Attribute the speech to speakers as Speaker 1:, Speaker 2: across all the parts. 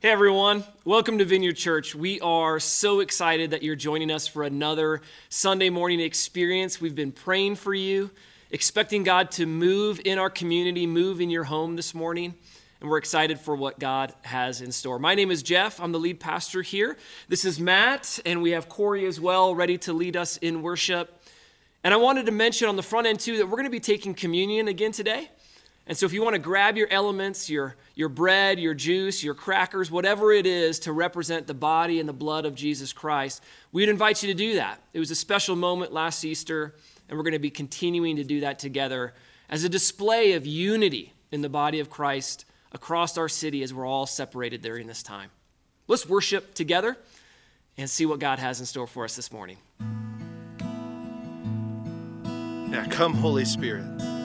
Speaker 1: Hey everyone, welcome to Vineyard Church. We are so excited that you're joining us for another Sunday morning experience. We've been praying for you, expecting God to move in our community, move in your home this morning, and we're excited for what God has in store. My name is Jeff, I'm the lead pastor here. This is Matt, and we have Corey as well, ready to lead us in worship. And I wanted to mention on the front end too that we're going to be taking communion again today. And so if you want to grab your elements, your, your bread, your juice, your crackers, whatever it is to represent the body and the blood of Jesus Christ, we'd invite you to do that. It was a special moment last Easter, and we're going to be continuing to do that together as a display of unity in the body of Christ across our city as we're all separated during this time. Let's worship together and see what God has in store for us this morning.
Speaker 2: Yeah, come, Holy Spirit.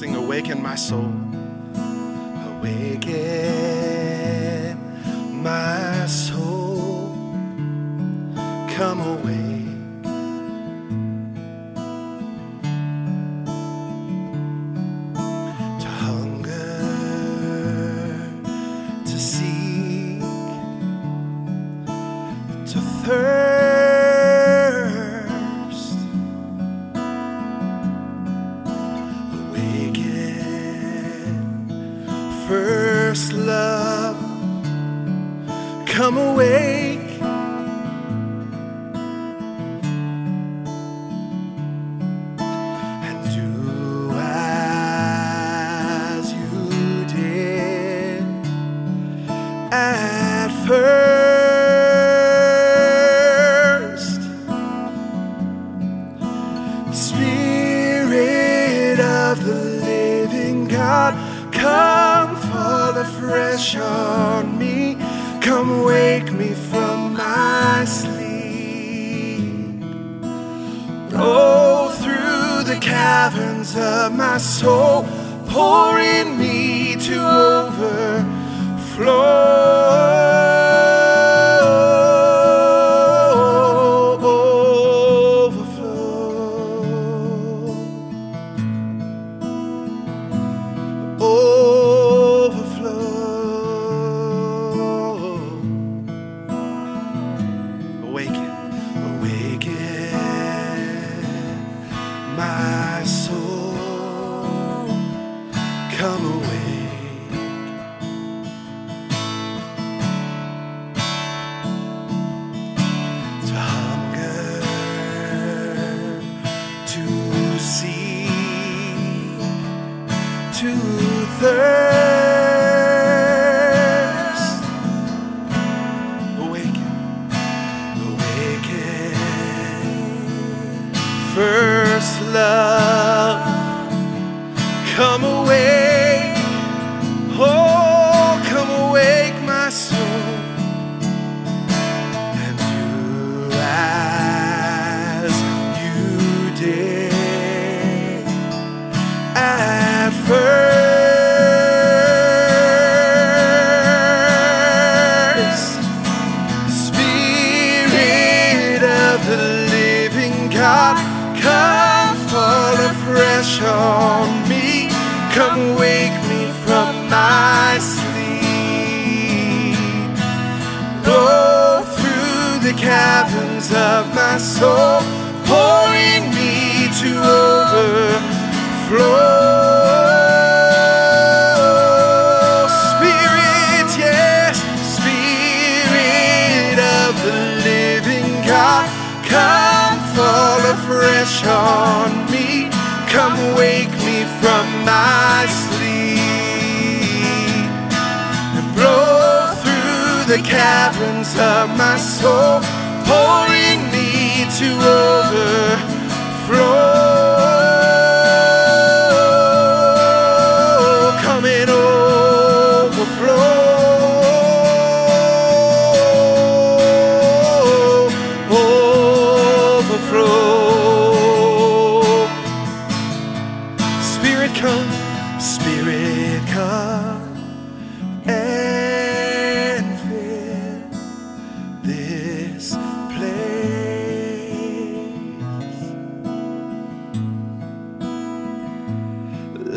Speaker 2: Sing Awaken My Soul. Awaken my soul. Come away.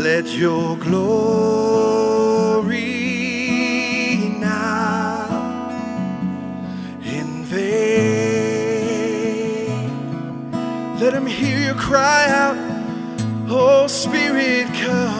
Speaker 2: Let your glory now invade. Let him hear you cry out, Oh Spirit, come.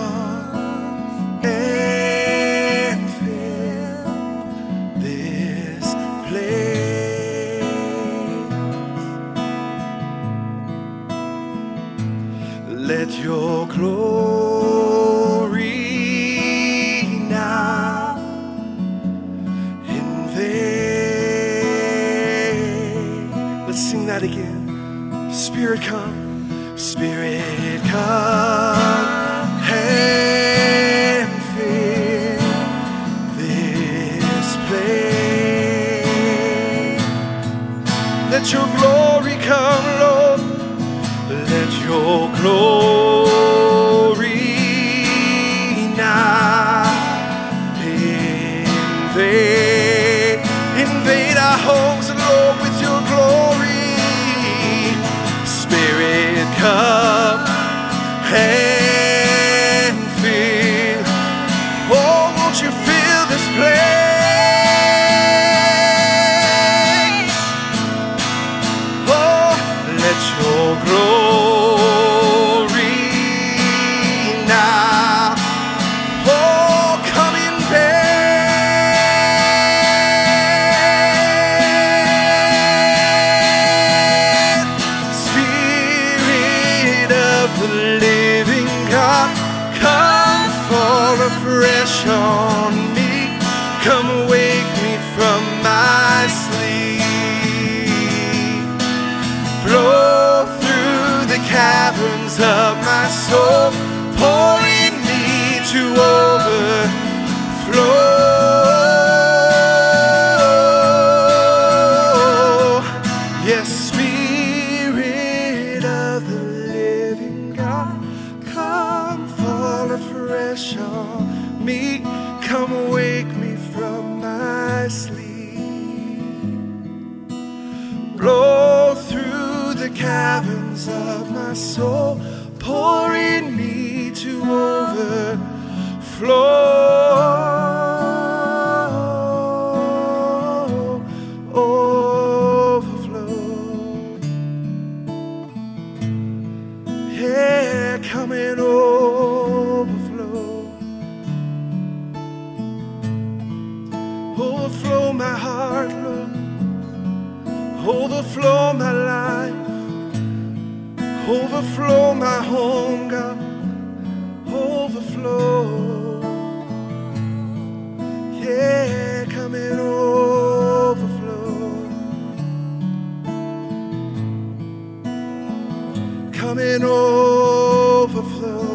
Speaker 2: Come becoming overflow.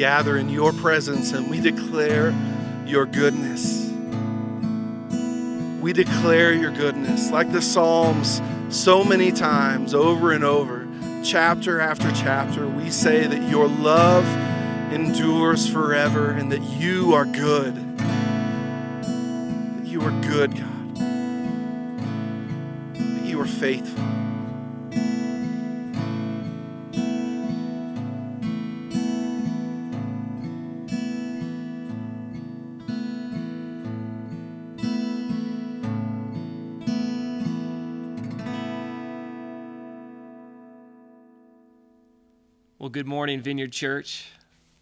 Speaker 2: Gather in your presence and we declare your goodness. We declare your goodness like the Psalms so many times over and over, chapter after chapter. We say that your love endures forever and that you are good. That you are good, God. That you are faithful.
Speaker 1: Well, good morning, Vineyard Church.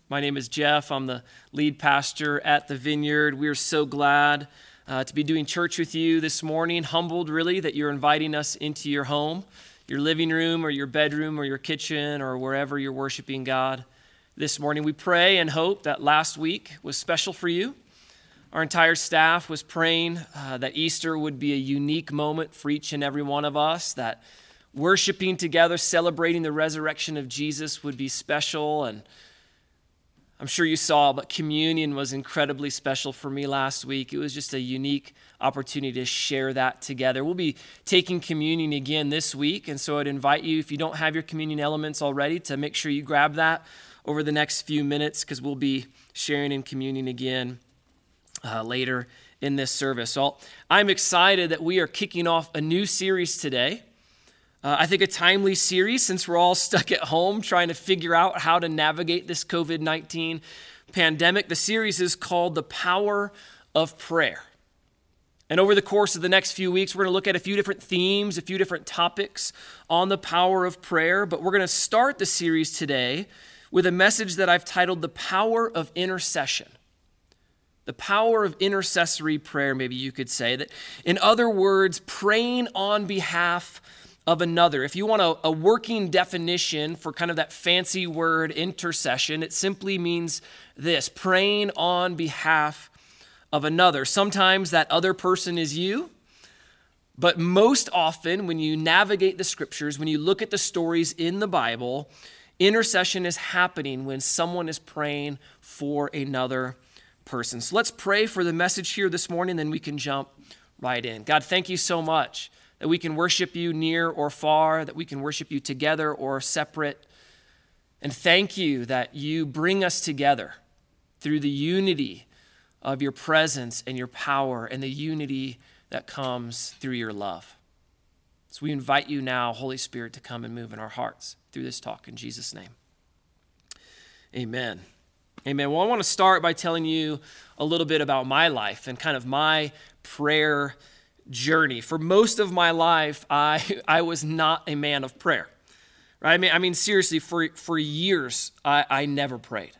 Speaker 1: My name is Jeff. I'm the lead pastor at the Vineyard. We are so glad uh, to be doing church with you this morning. Humbled, really, that you're inviting us into your home, your living room, or your bedroom, or your kitchen, or wherever you're worshiping God. This morning, we pray and hope that last week was special for you. Our entire staff was praying uh, that Easter would be a unique moment for each and every one of us, that worshiping together, celebrating the resurrection of Jesus would be special. And I'm sure you saw, but communion was incredibly special for me last week. It was just a unique opportunity to share that together. We'll be taking communion again this week. And so I'd invite you, if you don't have your communion elements already, to make sure you grab that over the next few minutes because we'll be sharing in communion again uh, later in this service. I'm excited that we are kicking off a new series today. Uh, I think a timely series since we're all stuck at home trying to figure out how to navigate this COVID 19 pandemic. The series is called The Power of Prayer. And over the course of the next few weeks, we're going to look at a few different themes, a few different topics on the power of prayer. But we're going to start the series today with a message that I've titled The Power of Intercession. The power of intercessory prayer, maybe you could say. That, in other words, praying on behalf of another. If you want a, a, working definition for kind of that fancy word intercession, it simply means this praying on behalf of another. Sometimes that other person is you, but most often when you navigate the scriptures, when you look at the stories in the Bible, intercession is happening when someone is praying for another person. So let's pray for the message here this morning, then we can jump right in. God, thank you so much that we can worship you near or far, that we can worship you together or separate. And thank you that you bring us together through the unity of your presence and your power and the unity that comes through your love. So we invite you now, Holy Spirit, to come and move in our hearts through this talk in Jesus' name. Amen. Amen. Well, I want to start by telling you a little bit about my life and kind of my prayer journey. For most of my life, I, I was not a man of prayer. Right? I mean, I mean seriously, for, for years, I, I never prayed.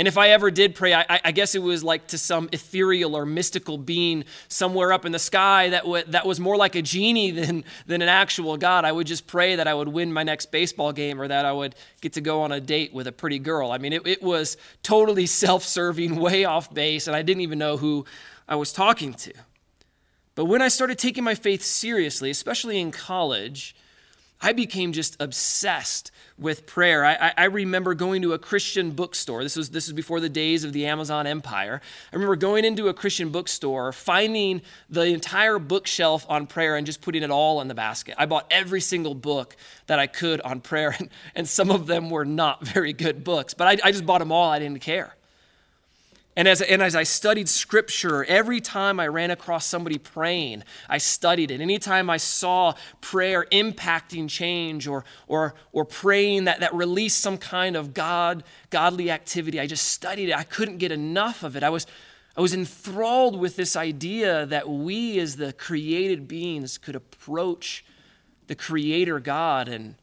Speaker 1: And if I ever did pray, I, I, guess it was like to some ethereal or mystical being somewhere up in the sky that, w- that was more like a genie than, than an actual God. I would just pray that I would win my next baseball game or that I would get to go on a date with a pretty girl. I mean, it, it was totally self serving, way off base, and I didn't even know who I was talking to. But when I started taking my faith seriously, especially in college, I became just obsessed with prayer. I, I, remember going to a Christian bookstore. This was, this was before the days of the Amazon empire. I remember going into a Christian bookstore, finding the entire bookshelf on prayer and just putting it all in the basket. I bought every single book that I could on prayer, and, and some of them were not very good books, but I, I just bought them all. I didn't care. And as, and as I studied scripture, every time I ran across somebody praying, I studied it. Anytime I saw prayer impacting change or, or, or praying that, that released some kind of God, godly activity, I just studied it. I couldn't get enough of it. I was, I was enthralled with this idea that we, as the created beings, could approach the Creator God and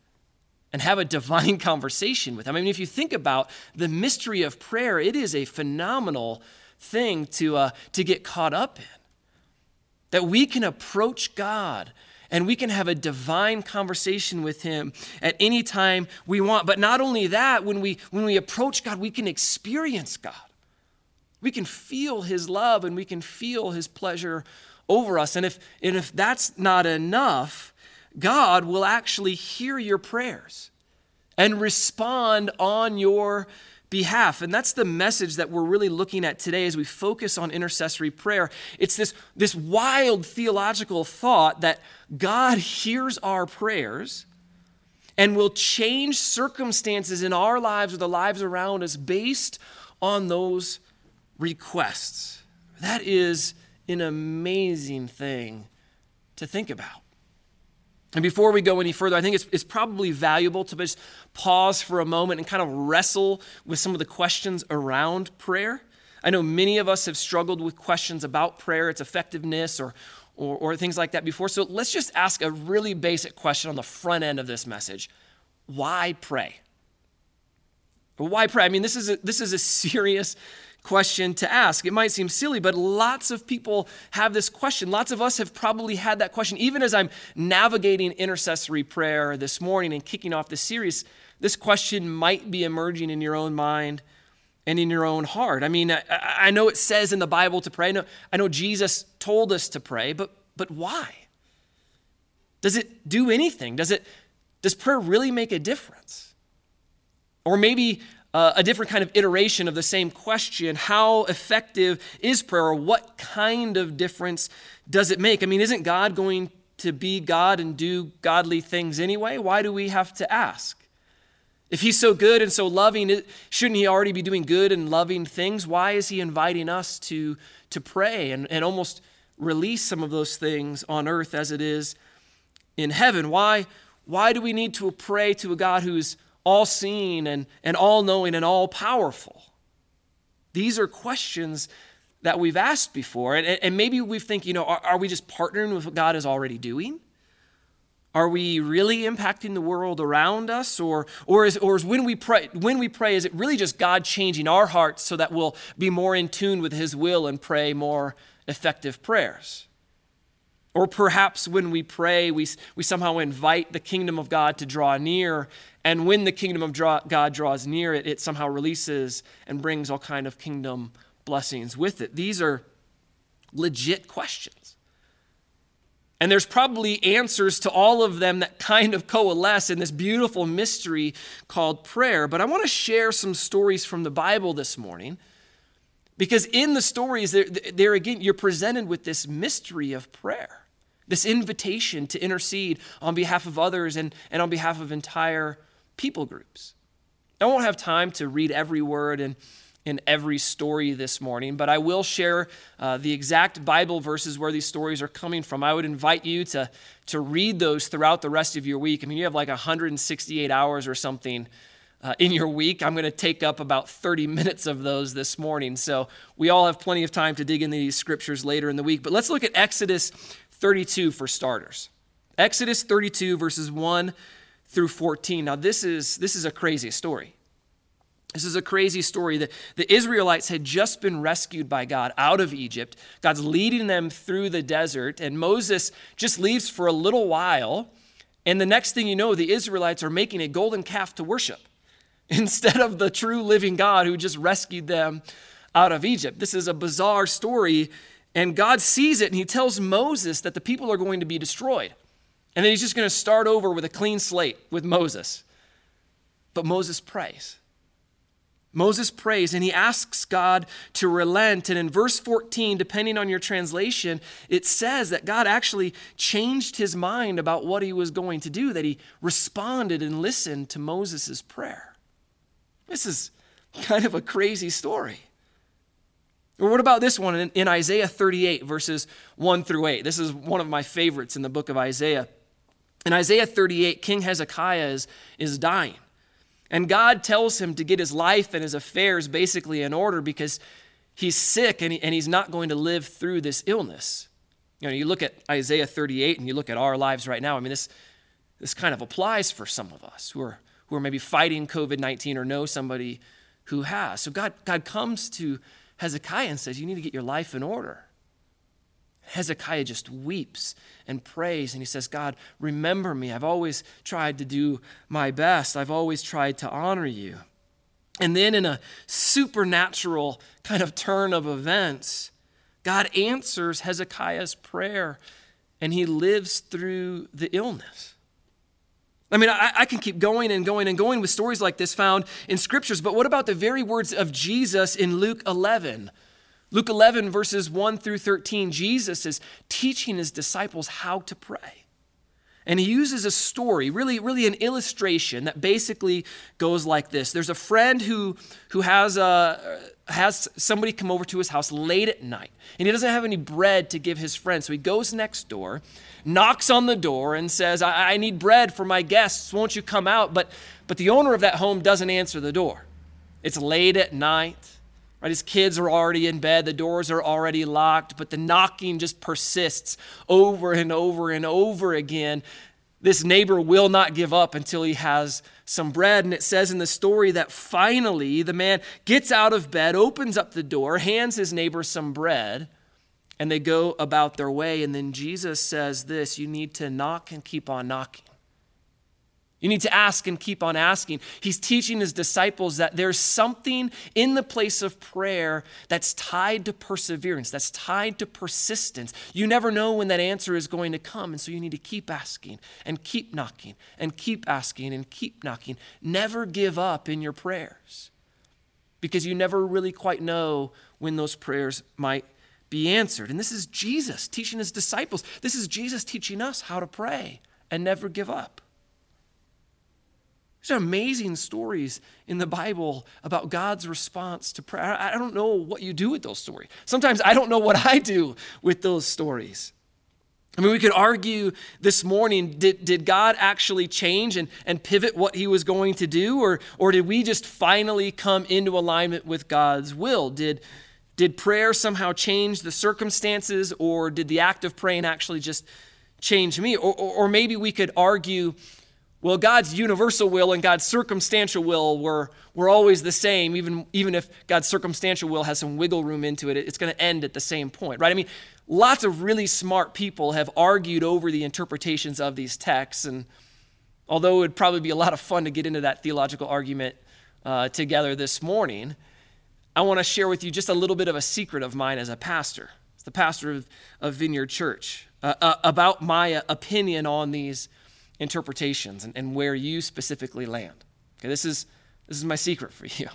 Speaker 1: and have a divine conversation with him. I mean, if you think about the mystery of prayer, it is a phenomenal thing to, uh, to get caught up in. That we can approach God and we can have a divine conversation with him at any time we want. But not only that, when we, when we approach God, we can experience God. We can feel his love and we can feel his pleasure over us. And if, and if that's not enough, God will actually hear your prayers and respond on your behalf. And that's the message that we're really looking at today as we focus on intercessory prayer. It's this, this wild theological thought that God hears our prayers and will change circumstances in our lives or the lives around us based on those requests. That is an amazing thing to think about. And before we go any further, I think it's, it's probably valuable to just pause for a moment and kind of wrestle with some of the questions around prayer. I know many of us have struggled with questions about prayer, its effectiveness, or, or, or things like that before. So let's just ask a really basic question on the front end of this message Why pray? Why pray? I mean, this is a, this is a serious question to ask. It might seem silly, but lots of people have this question. Lots of us have probably had that question. Even as I'm navigating intercessory prayer this morning and kicking off this series, this question might be emerging in your own mind and in your own heart. I mean, I, I know it says in the Bible to pray. I know, I know Jesus told us to pray, but, but why? Does it do anything? Does, it, does prayer really make a difference? Or maybe uh, a different kind of iteration of the same question. How effective is prayer or what kind of difference does it make? I mean isn't god going to be god and do godly things anyway? Why do we have to ask? If he's so good and so loving shouldn't he already be doing good and loving things? Why is he inviting us to to pray and, and almost release some of those things on earth as it is in heaven? Why why do we need to pray to a god who's all seeing and, and all knowing and all powerful? These are questions that we've asked before. And, and maybe we think, you know, are, are we just partnering with what God is already doing? Are we really impacting the world around us? Or, or, is, or is when, we pray, when we pray, is it really just God changing our hearts so that we'll be more in tune with His will and pray more effective prayers? Or perhaps when we pray, we, we somehow invite the kingdom of God to draw near. And when the kingdom of draw, God draws near, it, it somehow releases and brings all kind of kingdom blessings with it. These are legit questions. And there's probably answers to all of them that kind of coalesce in this beautiful mystery called prayer. But I want to share some stories from the Bible this morning because in the stories, there, there again, you're presented with this mystery of prayer, this invitation to intercede on behalf of others and, and on behalf of entire people groups. I won't have time to read every word and in every story this morning, but I will share uh, the exact Bible verses where these stories are coming from. I would invite you to, to read those throughout the rest of your week. I mean, you have like 168 hours or something uh, in your week. I'm going to take up about 30 minutes of those this morning. So we all have plenty of time to dig into these scriptures later in the week. But let's look at Exodus 32 for starters. Exodus 32, verses 1 through 14. Now, this is, this is a crazy story. This is a crazy story. that the Israelites had just been rescued by God out of Egypt. God's leading them through the desert, and Moses just leaves for a little while. And the next thing you know, the Israelites are making a golden calf to worship instead of the true living God who just rescued them out of Egypt. This is a bizarre story, and God sees it, and He tells Moses that the people are going to be destroyed. And then He's just going to start over with a clean slate with Moses. But Moses prays. Moses prays and he asks God to relent. And in verse 14, depending on your translation, it says that God actually changed his mind about what he was going to do, that he responded and listened to Moses' prayer. This is kind of a crazy story. Or what about this one in, in Isaiah 38, verses 1 through 8? This is one of my favorites in the book of Isaiah. In Isaiah 38, King Hezekiah is, is dying. And God tells him to get his life and his affairs basically in order because he's sick and, he, and he's not going to live through this illness. You know, you look at Isaiah 38 and you look at our lives right now. I mean, this, this kind of applies for some of us who are, who are maybe fighting COVID 19 or know somebody who has. So God, God comes to Hezekiah and says, You need to get your life in order. Hezekiah just weeps and prays and he says, God, remember me. I've always tried to do my best, I've always tried to honor you. And then, in a supernatural kind of turn of events, God answers Hezekiah's prayer and he lives through the illness. I mean, I, I, can keep going and going and going with stories like this found in scriptures, but what about the very words of Jesus in Luke 11? Luke 11, verses 1 through 13, Jesus is teaching his disciples how to pray. And he uses a story, really, really an illustration that basically goes like this. There's a friend who, who has, a, has somebody come over to his house late at night, and he doesn't have any bread to give his friend. So he goes next door, knocks on the door, and says, I, I need bread for my guests. Won't you come out? But, but the owner of that home doesn't answer the door. It's late at night. Right? His kids are already in bed, the doors are already locked, but the knocking just persists over and over and over again. This neighbor will not give up until he has some bread. And it says in the story that finally the man gets out of bed, opens up the door, hands his neighbor some bread, and they go about their way. And then Jesus says this you need to knock and keep on knocking. You need to ask and keep on asking. He's teaching his disciples that there's something in the place of prayer that's tied to perseverance, that's tied to persistence. You never know when that answer is going to come, and so you need to keep asking and keep knocking and keep asking and keep knocking. Never give up in your prayers because you never really quite know when those prayers might be answered. And this is Jesus teaching his disciples. This is Jesus teaching us how to pray and never give up. There's amazing stories in the Bible about God's response to prayer. I don't know what you do with those stories. Sometimes I don't know what I do with those stories. I mean, we could argue this morning did, did God actually change and, and pivot what he was going to do, or, or did we just finally come into alignment with God's will? Did, did prayer somehow change the circumstances, or did the act of praying actually just change me? Or, or, or maybe we could argue well, God's universal will and God's circumstantial will were, were always the same, even, even if God's circumstantial will has some wiggle room into it, it's going to end at the same point, right? I mean, lots of really smart people have argued over the interpretations of these texts. And although it would probably be a lot of fun to get into that theological argument uh, together this morning, I want to share with you just a little bit of a secret of mine as a pastor, as the pastor of, of Vineyard Church, uh, uh, about my opinion on these interpretations and, and where you specifically land. Okay, this is, this is my secret for you.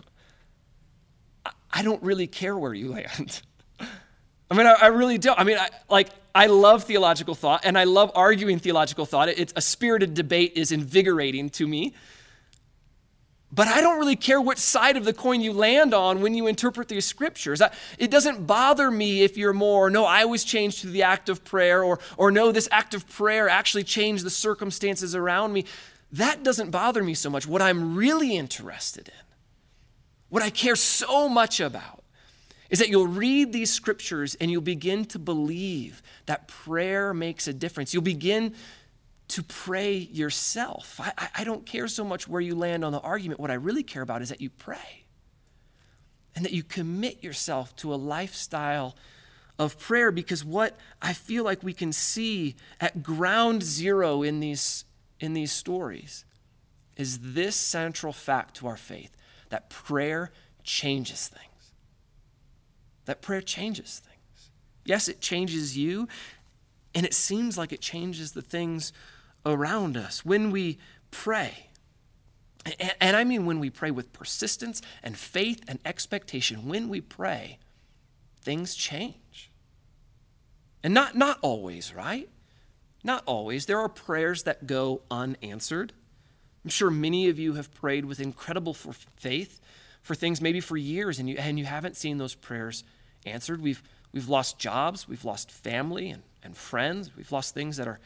Speaker 1: I, I don't really care where you land. I mean, I, I, really don't. I mean, I, like, I love theological thought and I love arguing theological thought. It, it's a spirited debate is invigorating to me. But I don't really care which side of the coin you land on when you interpret these scriptures. It doesn't bother me if you're more, no, I was changed through the act of prayer, or, or no, this act of prayer actually changed the circumstances around me. That doesn't bother me so much. What I'm really interested in, what I care so much about, is that you'll read these scriptures and you'll begin to believe that prayer makes a difference. You'll begin to pray yourself. I, I don't care so much where you land on the argument. What I really care about is that you pray and that you commit yourself to a lifestyle of prayer because what I feel like we can see at ground zero in these, in these stories is this central fact to our faith that prayer changes things. That prayer changes things. Yes, it changes you, and it seems like it changes the things around us, when we pray, and I mean when we pray with persistence and faith and expectation, when we pray, things change. And not, not always, right? Not always. There are prayers that go unanswered. I'm sure many of you have prayed with incredible faith for things maybe for years and you, and you haven't seen those prayers answered. We've, we've lost jobs, we've lost family and, and friends, we've lost things that are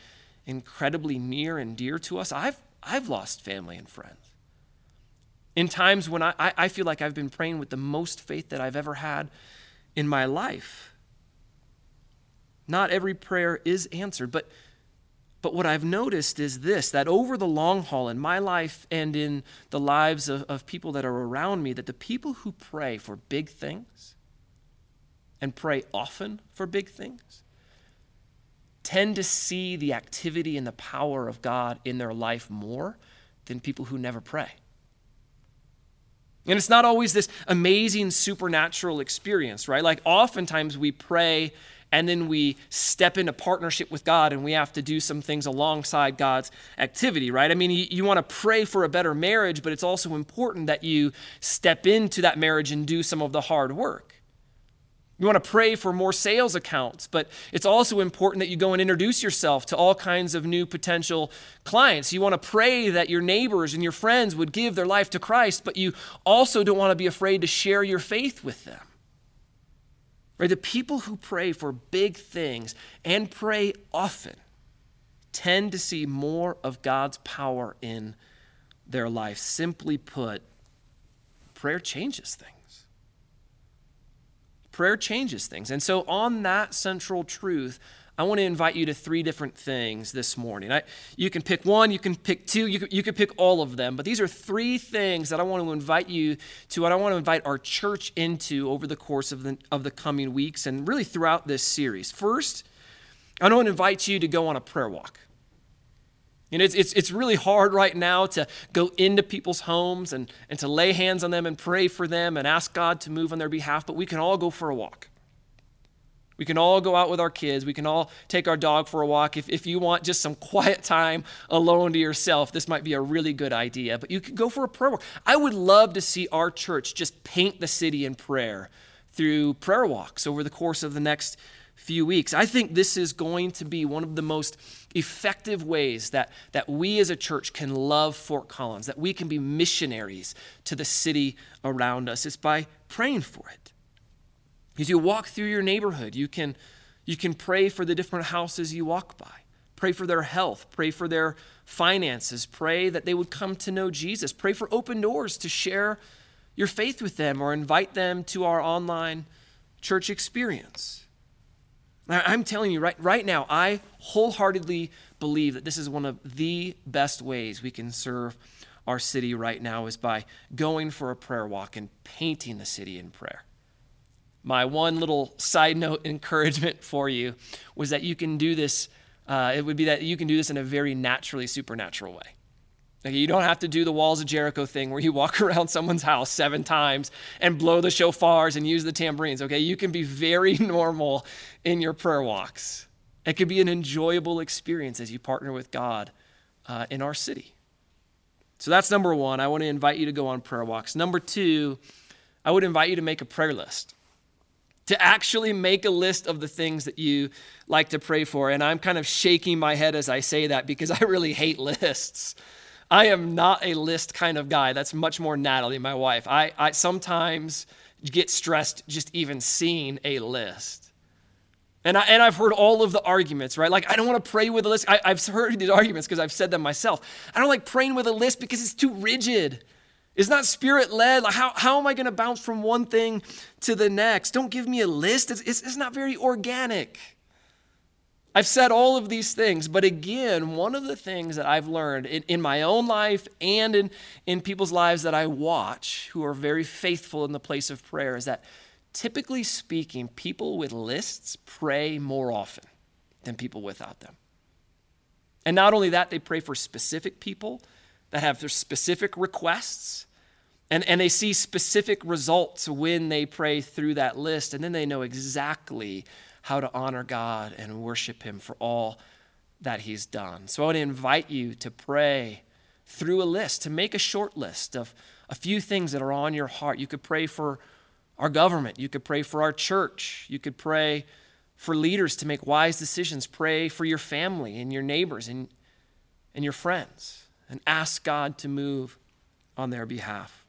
Speaker 1: incredibly near and dear to us. I've, I've lost family and friends. In times when I, I feel like I've been praying with the most faith that I've ever had in my life. Not every prayer is answered, but, but what I've noticed is this that over the long haul in my life and in the lives of, of people that are around me, that the people who pray for big things and pray often for big things tend to see the activity and the power of God in their life more than people who never pray. And it's not always this amazing supernatural experience, right? Like oftentimes we pray and then we step into partnership with God and we have to do some things alongside God's activity, right? I mean, you, you want to pray for a better marriage, but it's also important that you step into that marriage and do some of the hard work. You want to pray for more sales accounts, but it's also important that you go and introduce yourself to all kinds of new potential clients. You want to pray that your neighbors and your friends would give their life to Christ, but you also don't want to be afraid to share your faith with them. Right? The people who pray for big things and pray often tend to see more of God's power in their life. Simply put, prayer changes things. Prayer changes things. And so, on that central truth, I want to invite you to three different things this morning. I, you can pick one, you can pick two, you can, you can pick all of them, but these are three things that I want to invite you to, and I want to invite our church into over the course of the, of the coming weeks and really throughout this series. First, I want to invite you to go on a prayer walk. You know, it's, it's, it's really hard right now to go into people's homes and, and to lay hands on them and pray for them and ask God to move on their behalf, but we can all go for a walk. We can all go out with our kids. We can all take our dog for a walk. If, if you want just some quiet time alone to yourself, this might be a really good idea. But you could go for a prayer walk. I would love to see our church just paint the city in prayer through prayer walks over the course of the next few weeks. I think this is going to be one of the most effective ways that, that we as a church can love Fort Collins, that we can be missionaries to the city around us, is by praying for it. As you walk through your neighborhood, you can, you can pray for the different houses you walk by. Pray for their health. Pray for their finances. Pray that they would come to know Jesus. Pray for open doors to share your faith with them or invite them to our online church experience. I'm telling you right, right now, I wholeheartedly believe that this is one of the best ways we can serve our city right now is by going for a prayer walk and painting the city in prayer. my one little side note encouragement for you was that you can do this. Uh, it would be that you can do this in a very naturally supernatural way. Like you don't have to do the walls of Jericho thing where you walk around someone's house seven times and blow the shofars and use the tambourines. Okay, you can be very normal in your prayer walks. It could be an enjoyable experience as you partner with God uh, in our city. So that's number one. I want to invite you to go on prayer walks. Number two, I would invite you to make a prayer list to actually make a list of the things that you like to pray for. And I'm kind of shaking my head as I say that because I really hate lists. I am not a list kind of guy. That's much more Natalie, my wife. I, I sometimes get stressed just even seeing a list. And, I, and I've heard all of the arguments, right? Like, I don't want to pray with a list. I, I've heard these arguments because I've said them myself. I don't like praying with a list because it's too rigid. It's not spirit led. Like how, how am I going to bounce from one thing to the next? Don't give me a list. It's, it's, it's not very organic. I've said all of these things, but again, one of the things that I've learned in, in my own life and in, in people's lives that I watch who are very faithful in the place of prayer is that typically speaking, people with lists pray more often than people without them. And not only that, they pray for specific people that have their specific requests and, and they see specific results when they pray through that list, and then they know exactly how to honor God and worship Him for all that He's done. So I want to invite you to pray through a list, to make a short list of a few things that are on your heart. You could pray for our government, you could pray for our church, you could pray for leaders to make wise decisions, pray for your family and your neighbors and, and your friends, and ask God to move on their behalf.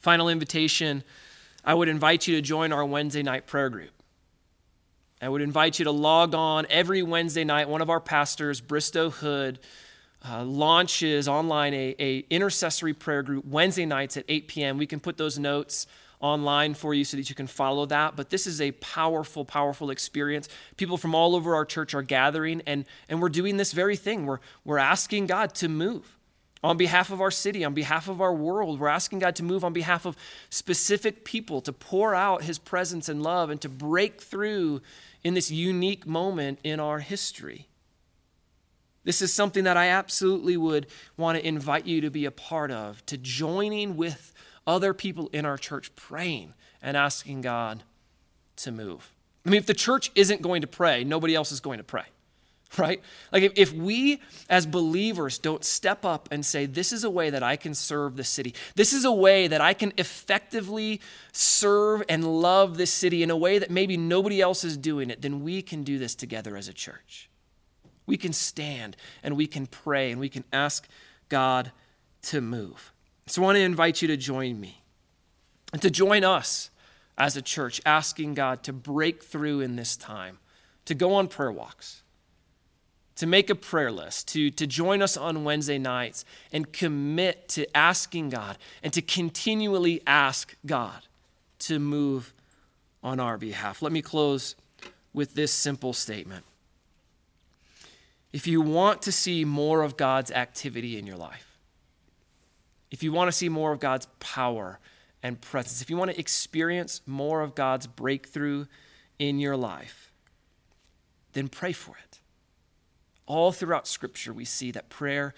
Speaker 1: Final invitation I would invite you to join our Wednesday night prayer group. I would invite you to log on every Wednesday night. One of our pastors, Bristow Hood, uh, launches online a, a intercessory prayer group Wednesday nights at 8 p.m. We can put those notes online for you so that you can follow that. But this is a powerful, powerful experience. People from all over our church are gathering, and, and we're doing this very thing. We're, we're asking God to move on behalf of our city, on behalf of our world. We're asking God to move on behalf of specific people, to pour out his presence and love, and to break through in this unique moment in our history. This is something that I absolutely would want to invite you to be a part of, to joining with other people in our church praying and asking God to move. I mean, if the church isn't going to pray, nobody else is going to pray right? Like if, if we as believers don't step up and say, this is a way that I can serve the city, this is a way that I can effectively serve and love this city in a way that maybe nobody else is doing it, then we can do this together as a church. We can stand and we can pray and we can ask God to move. So I want to invite you to join me and to join us as a church, asking God to break through in this time, to go on prayer walks to make a prayer list, to, to join us on Wednesday nights and commit to asking God and to continually ask God to move on our behalf. Let me close with this simple statement. If you want to see more of God's activity in your life, if you want to see more of God's power and presence, if you want to experience more of God's breakthrough in your life, then pray for it. All throughout Scripture, we see that prayer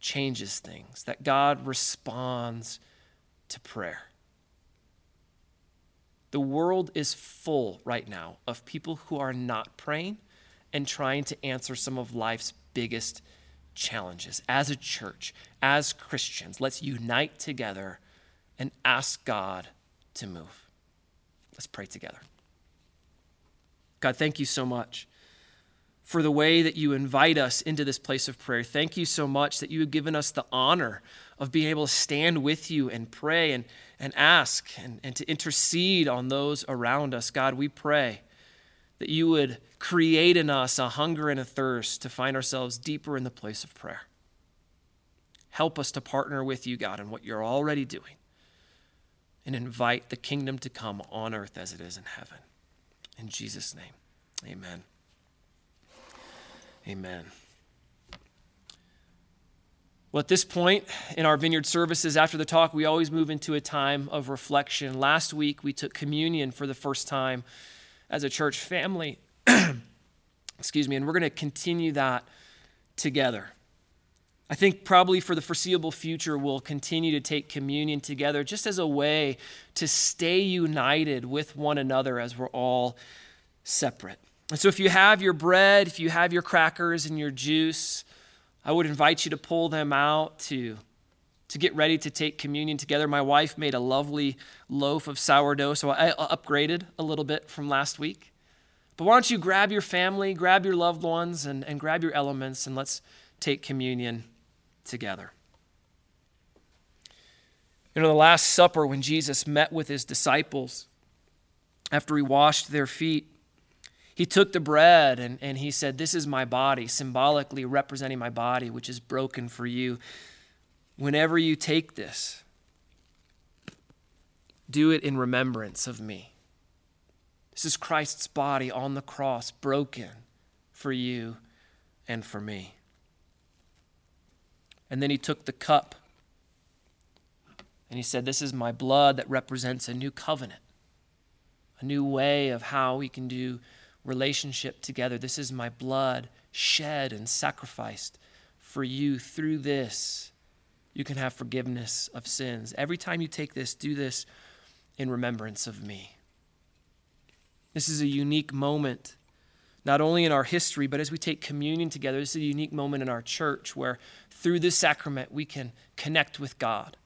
Speaker 1: changes things, that God responds to prayer. The world is full right now of people who are not praying and trying to answer some of life's biggest challenges. As a church, as Christians, let's unite together and ask God to move. Let's pray together. God, thank you so much for the way that you invite us into this place of prayer. Thank you so much that you have given us the honor of being able to stand with you and pray and, and ask and, and to intercede on those around us. God, we pray that you would create in us a hunger and a thirst to find ourselves deeper in the place of prayer. Help us to partner with you, God, in what you're already doing and invite the kingdom to come on earth as it is in heaven. In Jesus' name, amen. Amen. Well, at this point in our vineyard services, after the talk, we always move into a time of reflection. Last week, we took communion for the first time as a church family. Excuse me, and we're going to continue that together. I think probably for the foreseeable future, we'll continue to take communion together just as a way to stay united with one another as we're all separate. And so, if you have your bread, if you have your crackers and your juice, I would invite you to pull them out to, to get ready to take communion together. My wife made a lovely loaf of sourdough, so I upgraded a little bit from last week. But why don't you grab your family, grab your loved ones, and, and grab your elements, and let's take communion together. You know, the Last Supper, when Jesus met with his disciples after he washed their feet, he took the bread and, and he said, This is my body, symbolically representing my body, which is broken for you. Whenever you take this, do it in remembrance of me. This is Christ's body on the cross, broken for you and for me. And then he took the cup and he said, This is my blood that represents a new covenant, a new way of how we can do relationship together. This is my blood shed and sacrificed for you. Through this, you can have forgiveness of sins. Every time you take this, do this in remembrance of me. This is a unique moment, not only in our history, but as we take communion together. This is a unique moment in our church where through this sacrament we can connect with God.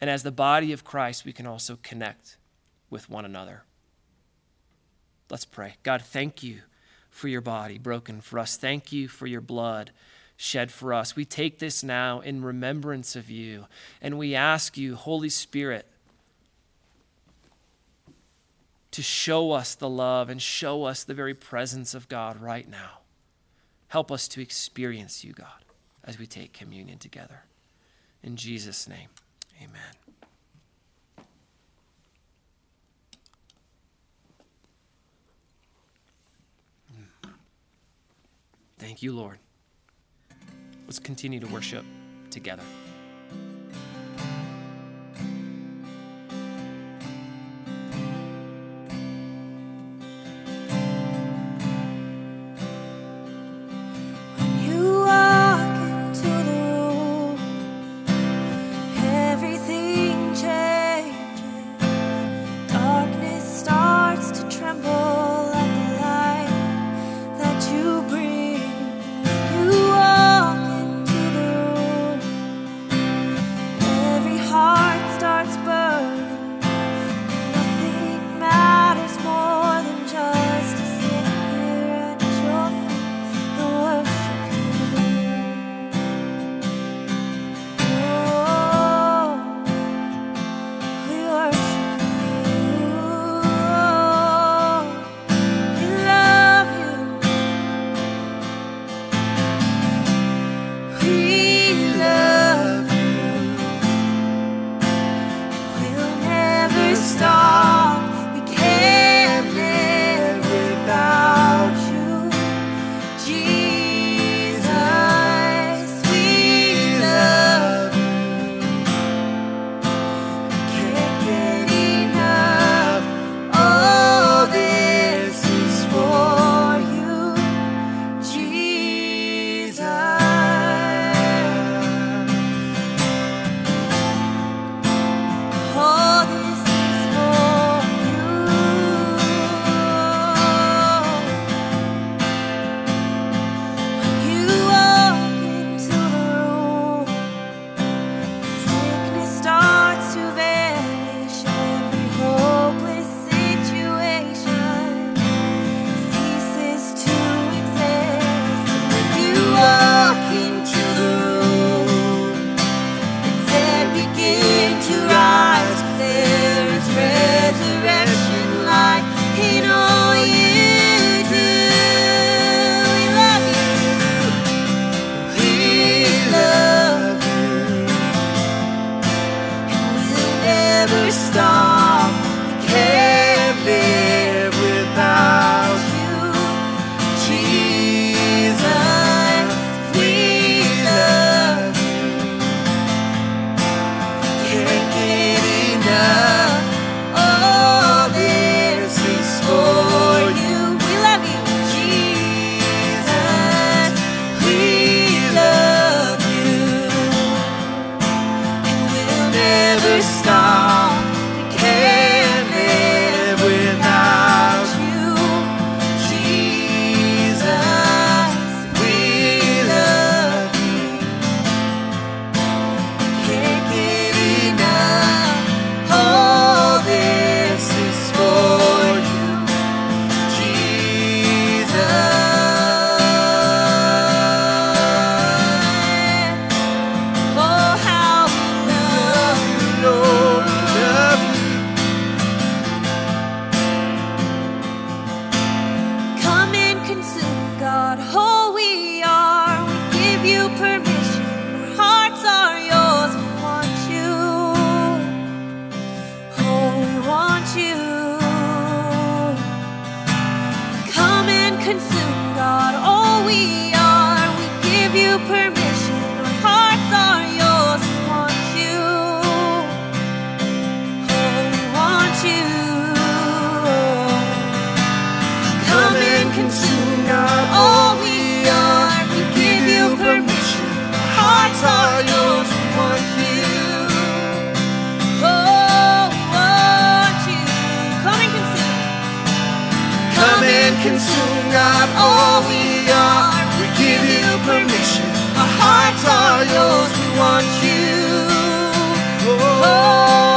Speaker 1: And as the body of Christ, we can also connect with one another. Let's pray. God, thank you for your body broken for us. Thank you for your blood shed for us. We take this now in remembrance of you, and we ask you, Holy Spirit, to show us the love and show us the very presence of God right now. Help us to experience you, God, as we take communion together. In Jesus' name, amen. Thank you, Lord. Let's continue to worship together.
Speaker 3: God. Oh, we are. We give you permission. Our hearts are yours. We want you. Oh, we want you. Come and consume, God. All we are, we give you permission. Our hearts are yours. We want you. Oh, we want you. Come and consume,
Speaker 2: come and consume. God, all we are. We give you permission. Our hearts are yours. We want you.
Speaker 3: Oh,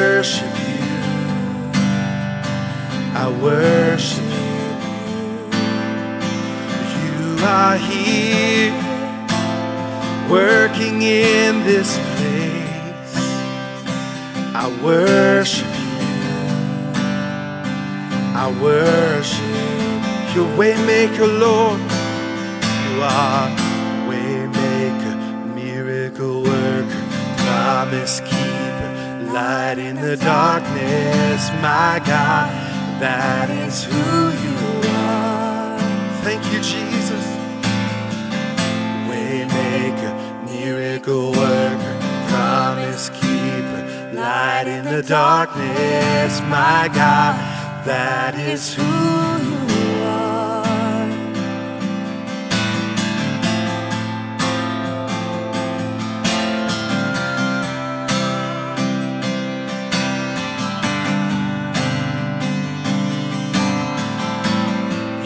Speaker 2: worship you. I worship you. You are here. Working in this place. I worship you. I worship you. Your waymaker, Lord. You are waymaker, miracle worker, promise keeper, light in the darkness, my God. That is who you are. Thank you, Jesus. Waymaker, miracle worker, promise keeper, light in the darkness, my God. That is who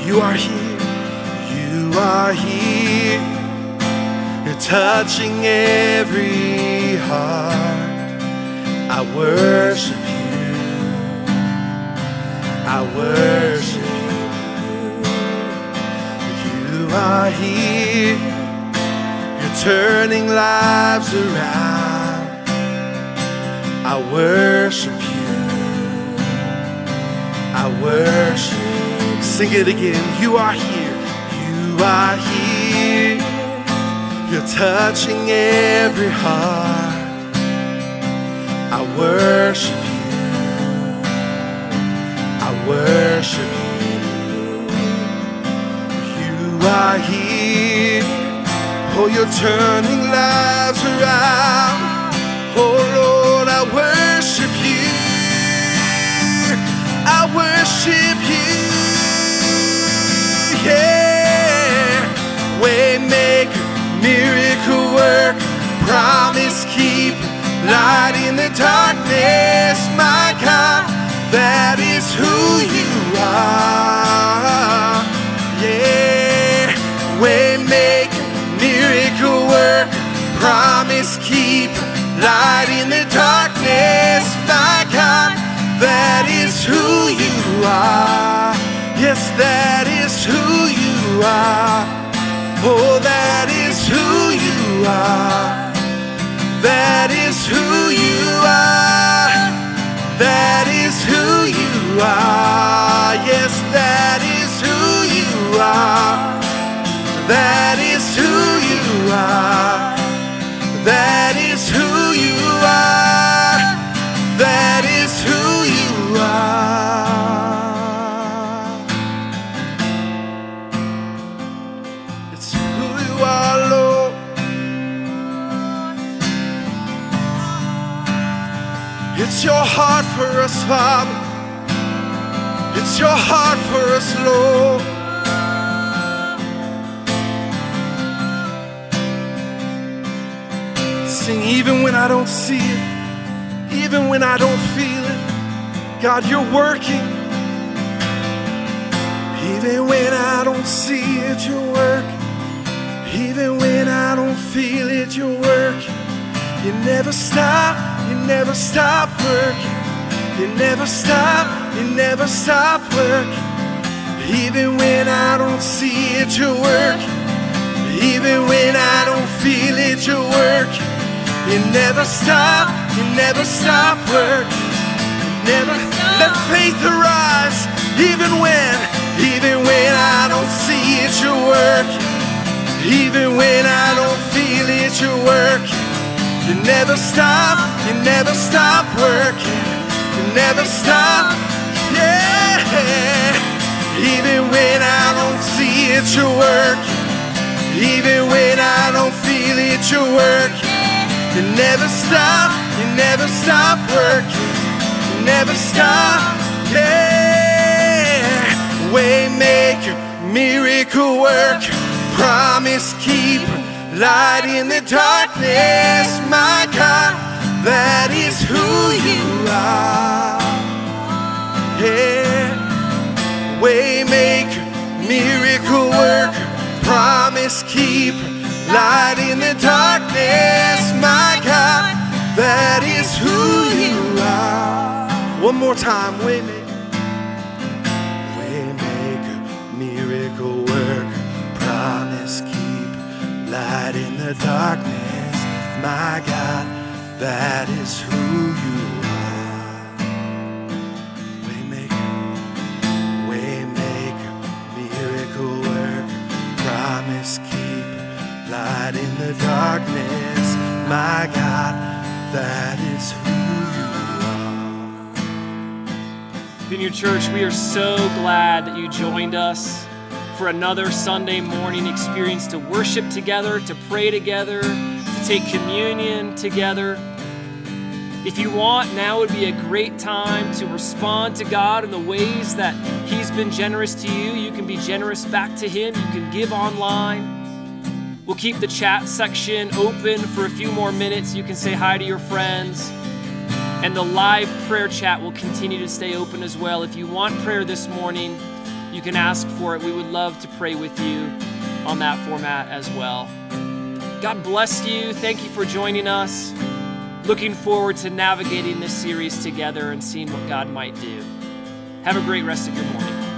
Speaker 2: You are here. You are here. You're touching every heart. I worship you. I worship you. You are here. You're turning lives around. I worship you. I worship. Sing it again. You are here. You are here. You're touching every heart. I worship you. I worship you. You are here. Oh, you're turning lives around. Oh, Lord, I worship you. I worship you. Yeah. Waymaker, miracle work, promise keep, light in the darkness, my God. That is who you are. Yeah. Waymaker, miracle work, promise keep, light in the darkness, my God. That is who you are. Yes, that is who you are. Oh, that is who you are. That is who you are. That is who you are. Yes, that is who you are. That is who you are. It's your heart for us, Father. It's your heart for us, Lord. Sing even when I don't see it, even when I don't feel it. God, you're working. Even when I don't see it, you're working. Even when I don't feel it, you're working. You never stop, never stop working. You never stop, you never stop working. Even when I don't see it, you're working. Even when I don't feel it, you're working. You never stop, you never stop working. Never let faith arise, even when, even when I don't see it, you're working. Even when I don't feel it, you're working. You never stop, you never stop working. You never stop, yeah. Even when I don't see it, you're working. Even when I don't feel it, you're working. You never stop, you never stop working. You never stop, yeah. Waymaker, miracle worker, promise keeper, light in the darkness, my God. That is who you are. Yeah. Waymaker, miracle worker, promise keeper, light in the darkness, my God. That is who you are. One more time, Waymaker. Light in the darkness, my God. That is who you are. Waymaker, waymaker, miracle worker, promise keep, light in the darkness, my God. That is who you are.
Speaker 1: Vineyard Church, we are so glad that you joined us for another Sunday morning experience to worship together, to pray together, to take communion together. If you want, now would be a great time to respond to God in the ways that He's been generous to you. You can be generous back to Him, you can give online. We'll keep the chat section open for a few more minutes. You can say hi to your friends. And the live prayer chat will continue to stay open as well. If you want prayer this morning, you can ask for it. We would love to pray with you on that format as well. God bless you. Thank you for joining us. Looking forward to navigating this series together and seeing what God might do. Have a great rest of your morning.